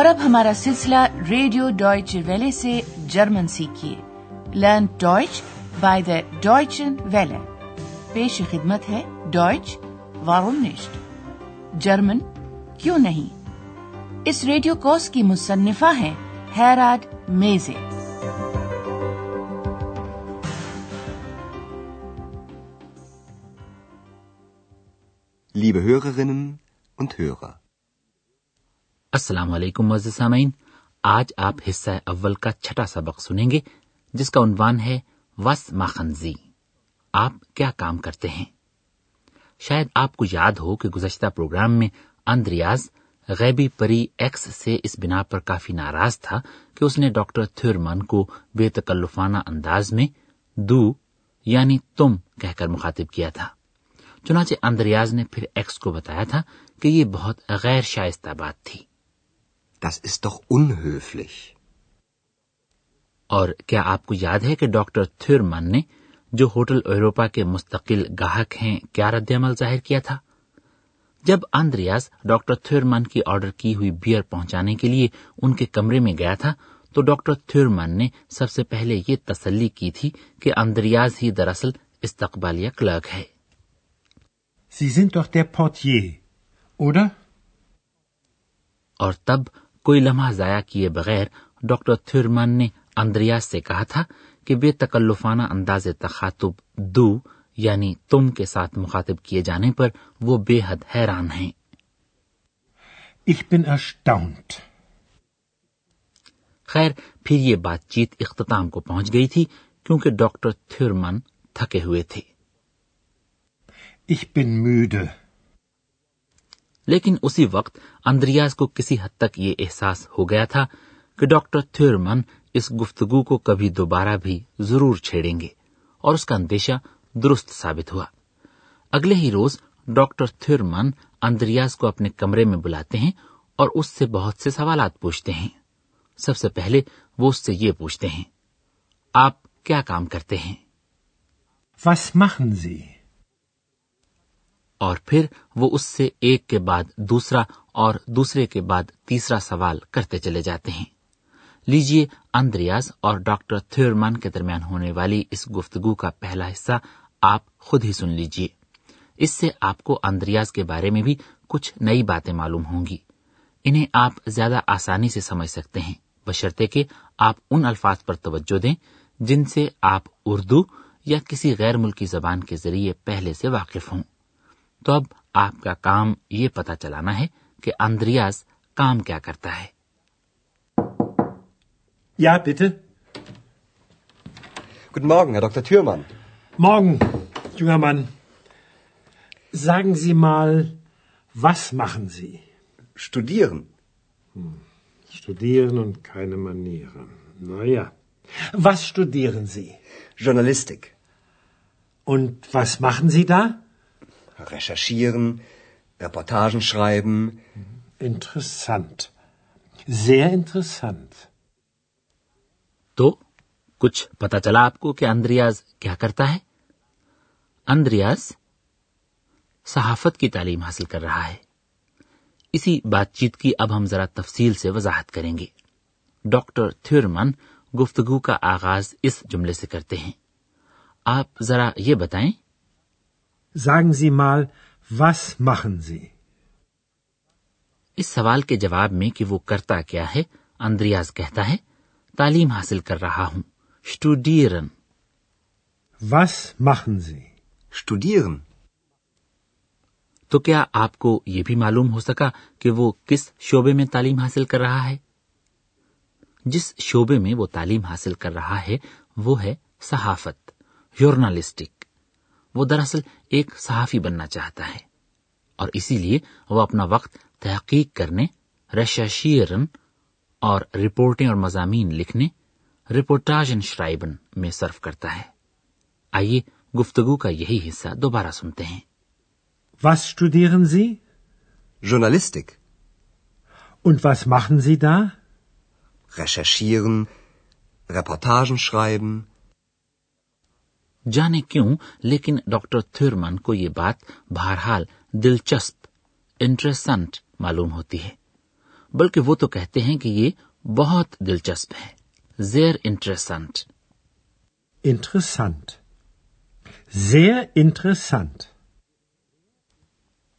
اور اب ہمارا سلسلہ ریڈیو ڈوائچ ویلے سے German سیکھیے۔ Learn Deutsch by the Deutsche Welle. پیش خدمت ہے ڈوائچ وارونسٹ جرمن، کیوں نہیں؟ اس ریڈیو کورس کی مصنفہ ہیں Herod Meese. Liebe Hörerinnen und Hörer السلام علیکم مزد سامعین۔ آج آپ حصہ اول کا چھٹا سبق سنیں گے، جس کا عنوان ہے وس ماخنزی۔ آپ کیا کام کرتے ہیں؟ شاید آپ کو یاد ہو کہ گزشتہ پروگرام میں اندریاز غیبی پری ایکس سے اس بنا پر کافی ناراض تھا کہ اس نے ڈاکٹر تھورمن کو بے تکلفانہ انداز میں دو یعنی تم کہہ کر مخاطب کیا تھا۔ چنانچہ اندریاز نے پھر ایکس کو بتایا تھا کہ یہ بہت غیر شائستہ بات تھی۔ Das ist doch unhöflich. اور کیا آپ کو یاد ہے کہ ڈاکٹر تھرمن نے جو ہوٹل ایوروپا کے مستقل گاہک ہیں کیا رد عمل ظاہر کیا تھا؟ جب آندریاس ڈاکٹر تھرمن کی آرڈر کی ہوئی بیئر پہنچانے کے لیے ان کے کمرے میں گیا تھا تو ڈاکٹر تھرمن نے سب سے پہلے یہ تسلی کی تھی کہ آندریاز ہی دراصل استقبالیہ کلرک ہے۔ اور تب کوئی لمحہ ضائع کیے بغیر ڈاکٹر تھرمن نے اندریاز سے کہا تھا کہ بے تکلفانہ انداز تخاتب دو یعنی تم کے ساتھ مخاطب کیے جانے پر وہ بے حد حیران ہیں ich bin erstaunt. خیر پھر یہ بات چیت اختتام کو پہنچ گئی تھی کیونکہ ڈاکٹر تھرمن تھکے ہوئے تھے ich bin müde. لیکن اسی وقت اندریاز کو کسی حد تک یہ احساس ہو گیا تھا کہ ڈاکٹر تھیورمن اس گفتگو کو کبھی دوبارہ بھی ضرور چھیڑیں گے اور اس کا اندیشہ درست ثابت ہوا۔ اگلے ہی روز ڈاکٹر تھیورمن اندریاز کو اپنے کمرے میں بلاتے ہیں اور اس سے بہت سے سوالات پوچھتے ہیں۔ سب سے پہلے وہ اس سے یہ پوچھتے ہیں، آپ کیا کام کرتے ہیں؟ Was machen Sie? اور پھر وہ اس سے ایک کے بعد دوسرا اور دوسرے کے بعد تیسرا سوال کرتے چلے جاتے ہیں۔ لیجیے اندریاز اور ڈاکٹر تھیورمان کے درمیان ہونے والی اس گفتگو کا پہلا حصہ آپ خود ہی سن لیجیے اس سے آپ کو اندریاز کے بارے میں بھی کچھ نئی باتیں معلوم ہوں گی۔ انہیں آپ زیادہ آسانی سے سمجھ سکتے ہیں۔ بشرطے کہ آپ ان الفاظ پر توجہ دیں جن سے آپ اردو یا کسی غیر ملکی زبان کے ذریعے پہلے سے واقف ہوں۔ تو اب آپ کا کام یہ پتا چلانا ہے کہ اندریاز کام کیا کرتا ہے۔ یا پیٹ گڈ مارگا مانگ وس ماحن وی جرنلسٹا recherchieren, Reportagen schreiben. Interessant. Sehr interessant. تو کچھ پتا چلا آپ کو کہ اندریاز کیا کرتا ہے اندریاز صحافت کی تعلیم حاصل کر رہا ہے اسی بات چیت کی اب ہم ذرا تفصیل سے وضاحت کریں گے ڈاکٹر تھیورمن گفتگو کا آغاز اس جملے سے کرتے ہیں آپ ذرا یہ بتائیں Sagen Sie mal, was machen Sie? اس سوال کے جواب میں کہ وہ کرتا کیا ہے اندریاز کہتا ہے تعلیم حاصل کر رہا ہوں اسٹوڈیئرن was machen اسٹوڈیئرن تو کیا آپ کو یہ بھی معلوم ہو سکا کہ وہ کس شعبے میں تعلیم حاصل کر رہا ہے؟ جس شعبے میں وہ تعلیم حاصل کر رہا ہے وہ ہے صحافت یورنالسٹک وہ دراصل ایک صحافی بننا چاہتا ہے اور اسی لیے وہ اپنا وقت تحقیق کرنے رشاشیرن اور رپورٹنگ اور مضامین لکھنے رپورٹاج ان شرائبن میں صرف کرتا ہے آئیے گفتگو کا یہی حصہ دوبارہ سنتے ہیں Was studieren Sie? Journalistik. Und was machen Sie da? Recherchieren, Reportagen schreiben, جانے کیوں؟ لیکن ڈاکٹر تھورمن کو یہ بات بہرحال دلچسپ انٹرسنٹ معلوم ہوتی ہے۔ بلکہ وہ تو کہتے ہیں کہ یہ بہت دلچسپ ہے۔ زیر انٹرسنٹ۔ انٹرسنٹ۔ زیر انٹرسنٹ۔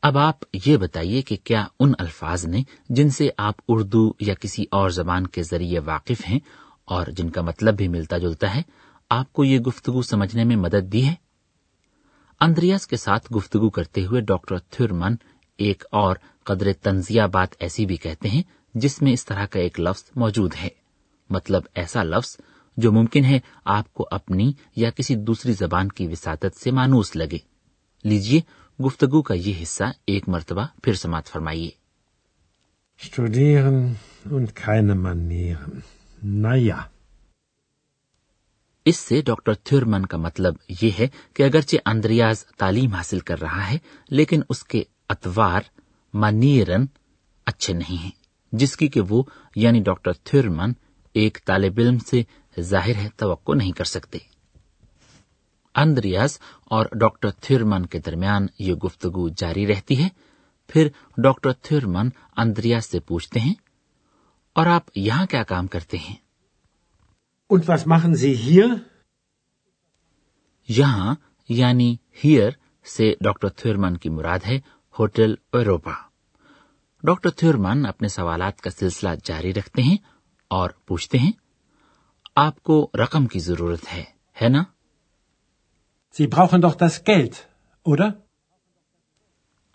اب آپ یہ بتائیے کہ کیا ان الفاظ نے جن سے آپ اردو یا کسی اور زبان کے ذریعے واقف ہیں اور جن کا مطلب بھی ملتا جلتا ہے آپ کو یہ گفتگو سمجھنے میں مدد دی ہے اندریاس کے ساتھ گفتگو کرتے ہوئے ڈاکٹر تھرمن ایک اور قدر تنزیہ بات ایسی بھی کہتے ہیں جس میں اس طرح کا ایک لفظ موجود ہے مطلب ایسا لفظ جو ممکن ہے آپ کو اپنی یا کسی دوسری زبان کی وساطت سے مانوس لگے لیجیے گفتگو کا یہ حصہ ایک مرتبہ پھر سماعت فرمائیے Studieren und keine Manieren. Naja. اس سے ڈاکٹر تھرمن کا مطلب یہ ہے کہ اگرچہ اندریاز تعلیم حاصل کر رہا ہے، لیکن اس کے اتوار منیرن اچھے نہیں ہیں، جس کی کہ وہ یعنی ڈاکٹر تھرمن ایک طالب علم سے ظاہر ہے توقع نہیں کر سکتے۔ اندریاز اور ڈاکٹر تھرمن کے درمیان یہ گفتگو جاری رہتی ہے۔ پھر ڈاکٹر تھرمن اندریاز سے پوچھتے ہیں، اور آپ یہاں کیا کام کرتے ہیں؟ Und was machen Sie hier? یہاں یعنی ہیئر سے ڈاکٹر تھورمن کی مراد ہے ہوٹل اوروپا ڈاکٹر تھورمن اپنے سوالات کا سلسلہ جاری رکھتے ہیں اور پوچھتے ہیں آپ کو رقم کی ضرورت ہے ہے نا Sie brauchen doch das Geld, oder?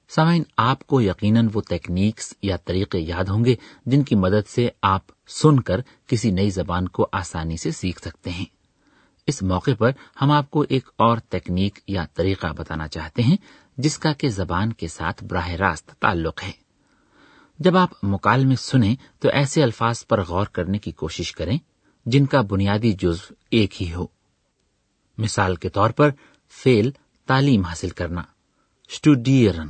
سامعین، آپ کو یقیناً وہ تکنیکس یا طریقے یاد ہوں گے جن کی مدد سے آپ سن کر کسی نئی زبان کو آسانی سے سیکھ سکتے ہیں۔ اس موقع پر ہم آپ کو ایک اور تکنیک یا طریقہ بتانا چاہتے ہیں، جس کا کہ زبان کے ساتھ براہ راست تعلق ہے۔ جب آپ مکالمے سنیں تو ایسے الفاظ پر غور کرنے کی کوشش کریں جن کا بنیادی جزو ایک ہی ہو۔ مثال کے طور پر فیل تعلیم حاصل کرنا۔ اسٹوڈیئرن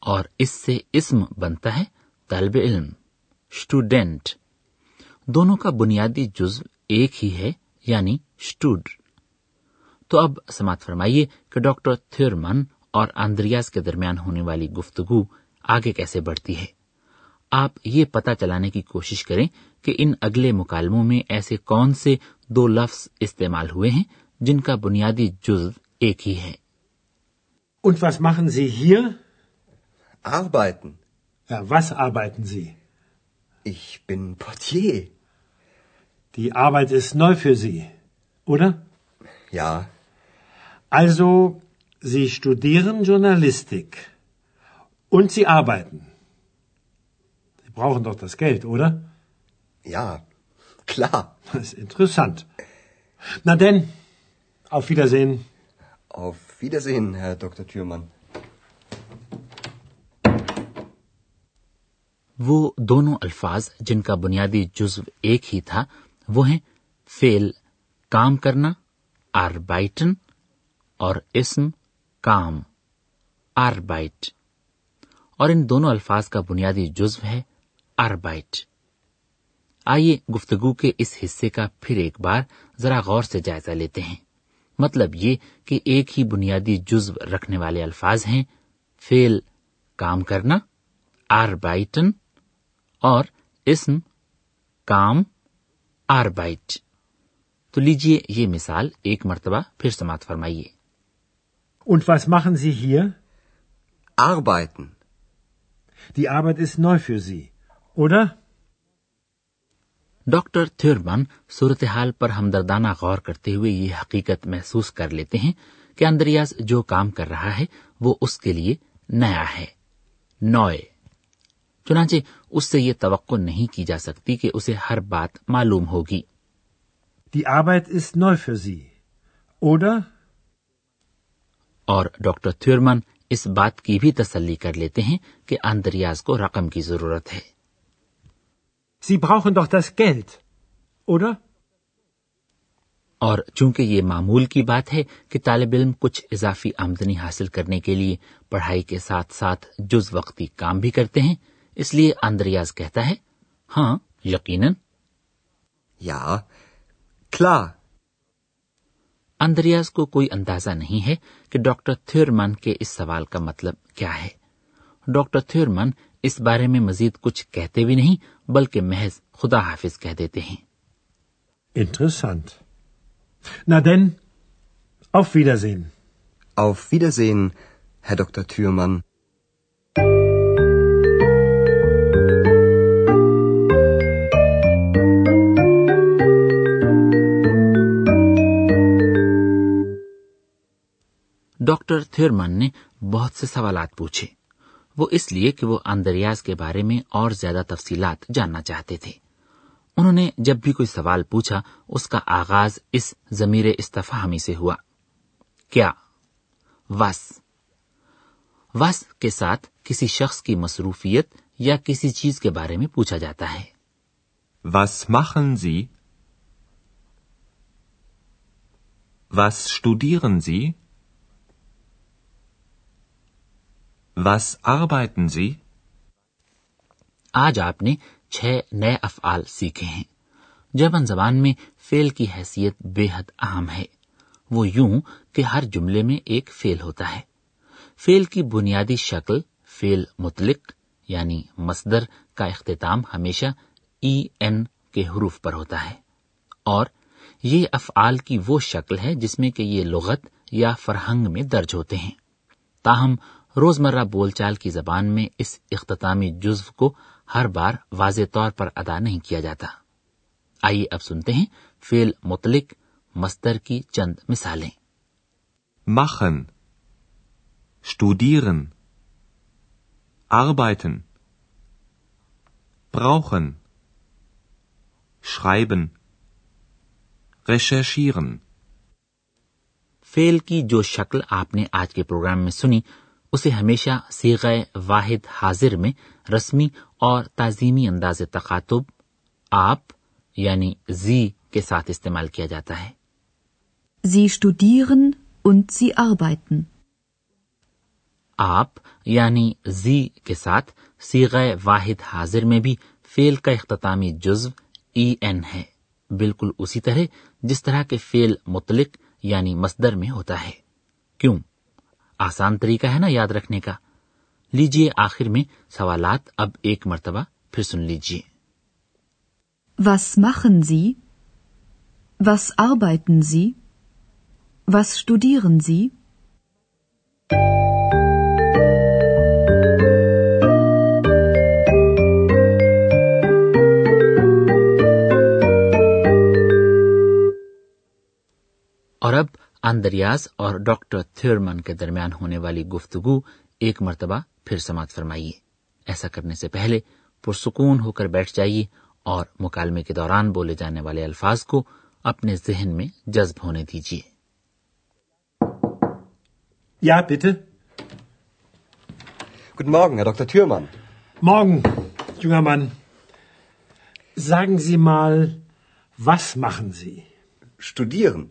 اور اس سے اسم بنتا ہے طالب علم اسٹوڈینٹ دونوں کا بنیادی جز ایک ہی ہے یعنی اسٹوڈ تو اب سماعت فرمائیے کہ ڈاکٹر تھورمن اور آندریاز کے درمیان ہونے والی گفتگو آگے کیسے بڑھتی ہے؟ آپ یہ پتا چلانے کی کوشش کریں کہ ان اگلے مکالموں میں ایسے کون سے دو لفظ استعمال ہوئے ہیں جن کا بنیادی جز ایک ہی ہے۔ Und was machen Sie hier? Arbeiten. Ja, was arbeiten Sie? Ich bin Portier. Die Arbeit ist neu für Sie, oder? Ja, Also, Sie studieren Journalistik. Und Sie arbeiten. Sie brauchen doch das Geld, oder? ja, klar. Das ist interessant. Na denn, auf Wiedersehen. Auf Wiedersehen, Herr Dr. Thürmann. وہ دونوں الفاظ جن کا بنیادی جزو ایک ہی تھا، وہ ہیں فیل کام کرنا، آربائٹن، اور اسم، کام، آربائٹ۔ اور ان دونوں الفاظ کا بنیادی جزو ہے آربائٹ۔ آئیے گفتگو کے اس حصے کا پھر ایک بار ذرا غور سے جائزہ لیتے ہیں۔ مطلب یہ کہ ایک ہی بنیادی جزو رکھنے والے الفاظ ہیں فیل کام کرنا، آربائٹن اور اسم کام آربائٹ تو لیجیے یہ مثال ایک مرتبہ پھر سماعت فرمائیے Und was machen Sie hier? Arbeiten. Die Arbeit ist neu für Sie, oder? Doctor Thurmann صورتحال پر ہمدردانہ غور کرتے ہوئے یہ حقیقت محسوس کر لیتے ہیں کہ اندریاز جو کام کر رہا ہے وہ اس کے لیے نیا ہے نوئے چنانچہ اس سے یہ توقع نہیں کی جا سکتی کہ اسے ہر بات معلوم ہوگی۔ اور ڈاکٹر تھیورمن اس بات کی بھی تسلی کر لیتے ہیں کہ اندریاز کو رقم کی ضرورت ہے۔ اور چونکہ یہ معمول کی بات ہے کہ طالب علم کچھ اضافی آمدنی حاصل کرنے کے لیے پڑھائی کے ساتھ ساتھ جز وقتی کام بھی کرتے ہیں اس لیے اندریاز کہتا ہے ہاں یقیناً یا اندریاز کو کوئی اندازہ نہیں ہے کہ ڈاکٹر تھیورمن کے اس سوال کا مطلب کیا ہے ڈاکٹر تھیورمن اس بارے میں مزید کچھ کہتے بھی نہیں بلکہ محض خدا حافظ کہہ دیتے ہیں auf Wiedersehen. Auf Wiedersehen, Herr Dr. Thürmann. Doctor Thurmann نے بہت سے سوالات پوچھے۔ وہ اس لیے کہ وہ اندریاز کے بارے میں اور زیادہ تفصیلات جاننا چاہتے تھے۔ انہوں نے جب بھی کوئی سوال پوچھا، اس کا آغاز اس ضمیر استفہامی سے ہوا۔ کیا؟ وس۔ وس کے ساتھ کسی شخص کی مصروفیت یا کسی چیز کے بارے میں پوچھا جاتا ہے۔ Was machen Sie? Was studieren Sie? Was arbeiten Sie? آج آپ نے چھ نئے افعال سیکھے ہیں۔ جرمن زبان میں فیل کی حیثیت بے حد اہم ہے۔ وہ یوں کہ ہر جملے میں ایک فیل ہوتا ہے۔ فیل کی بنیادی شکل فیل مطلق یعنی مصدر کا اختتام ہمیشہ ای این کے حروف پر ہوتا ہے۔ اور یہ افعال کی وہ شکل ہے جس میں کہ یہ لغت یا فرہنگ میں درج ہوتے ہیں۔ تاہم روزمرہ بول چال کی زبان میں اس اختتامی جزو کو ہر بار واضح طور پر ادا نہیں کیا جاتا آئیے اب سنتے ہیں فیل مطلق مستر کی چند مثالیں Machen. Studieren. Arbeiten. Brauchen. Schreiben. Recherchieren. فیل کی جو شکل آپ نے آج کے پروگرام میں سنی اسے ہمیشہ سیغ واحد حاضر میں رسمی اور تعظیمی انداز تخاتب آپ یعنی زی کے ساتھ استعمال کیا جاتا ہے۔ Sie studieren und sie arbeiten. آپ یعنی زی کے ساتھ سیغ واحد حاضر میں بھی فیل کا اختتامی جزو ای این ہے۔ بالکل اسی طرح جس طرح کے فیل مطلق یعنی مصدر میں ہوتا ہے۔ کیوں؟ آسان طریقہ ہے نا یاد رکھنے کا لیجیے آخر میں سوالات اب ایک مرتبہ پھر سن لیجیے Was machen Sie? Was arbeiten Sie? Was studieren Sie? اور اب اندریاز اور ڈاکٹر تھیورمن کے درمیان ہونے والی گفتگو ایک مرتبہ پھر سماعت فرمائیے ایسا کرنے سے پہلے پرسکون ہو کر بیٹھ جائیے اور مکالمے کے دوران بولے جانے والے الفاظ کو اپنے ذہن میں جذب ہونے دیجیے Ja, bitte. Guten Morgen, Herr Dr. Thürmann. Morgen, junger Mann. Sagen Sie mal, was machen Sie? Studieren.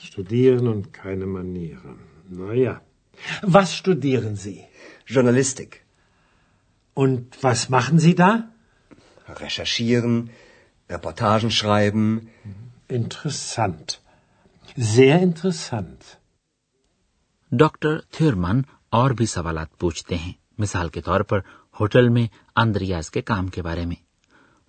Studieren und keine Manieren. Na ja. Was studieren Sie? Journalistik. Und was machen Sie da? Recherchieren, Reportagen schreiben. Interessant. Sehr interessant. Doctor Thurmann اور بھی سوالات پوچھتے ہیں مثال کے طور پر hotel میں Andreas کے کام کے بارے میں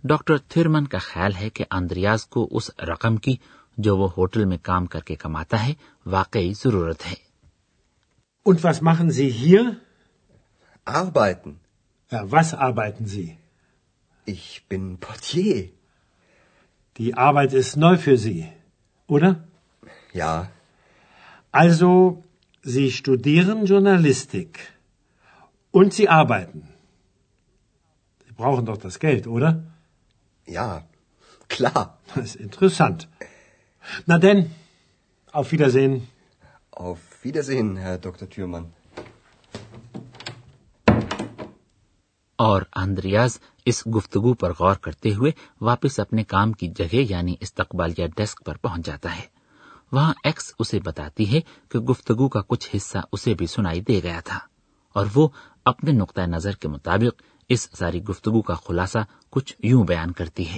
ڈاکٹر تھیورمن کا خیال ہے کہ اندریاز کو اس رقم کی جو وہ ہوٹل میں کام کر کے کماتا ہے واقعی ضرورت ہے Und was machen Sie hier? Arbeiten. Ja, was arbeiten Sie? Ich bin Portier. Die Arbeit ist neu für Sie, oder? Ja, Also, Sie studieren Journalistik. Und Sie arbeiten. Sie brauchen doch das Geld, oder? ja, klar. Das ist interessant. Na denn, auf Wiedersehen. Auf Wiedersehen, Herr Dr. Thürmann. اور Andreas اس گفتگو پر غور کرتے ہوئے واپس اپنے کام کی جگہ یعنی استقبالیہ ڈیسک پر پہنچ جاتا ہے وہاں ایکس اسے بتاتی ہے کہ گفتگو کا کچھ حصہ اسے بھی سنائی دے گیا تھا اور وہ اپنے نقطۂ نظر کے مطابق اس ساری گفتگو کا خلاصہ کچھ یوں بیان کرتی ہے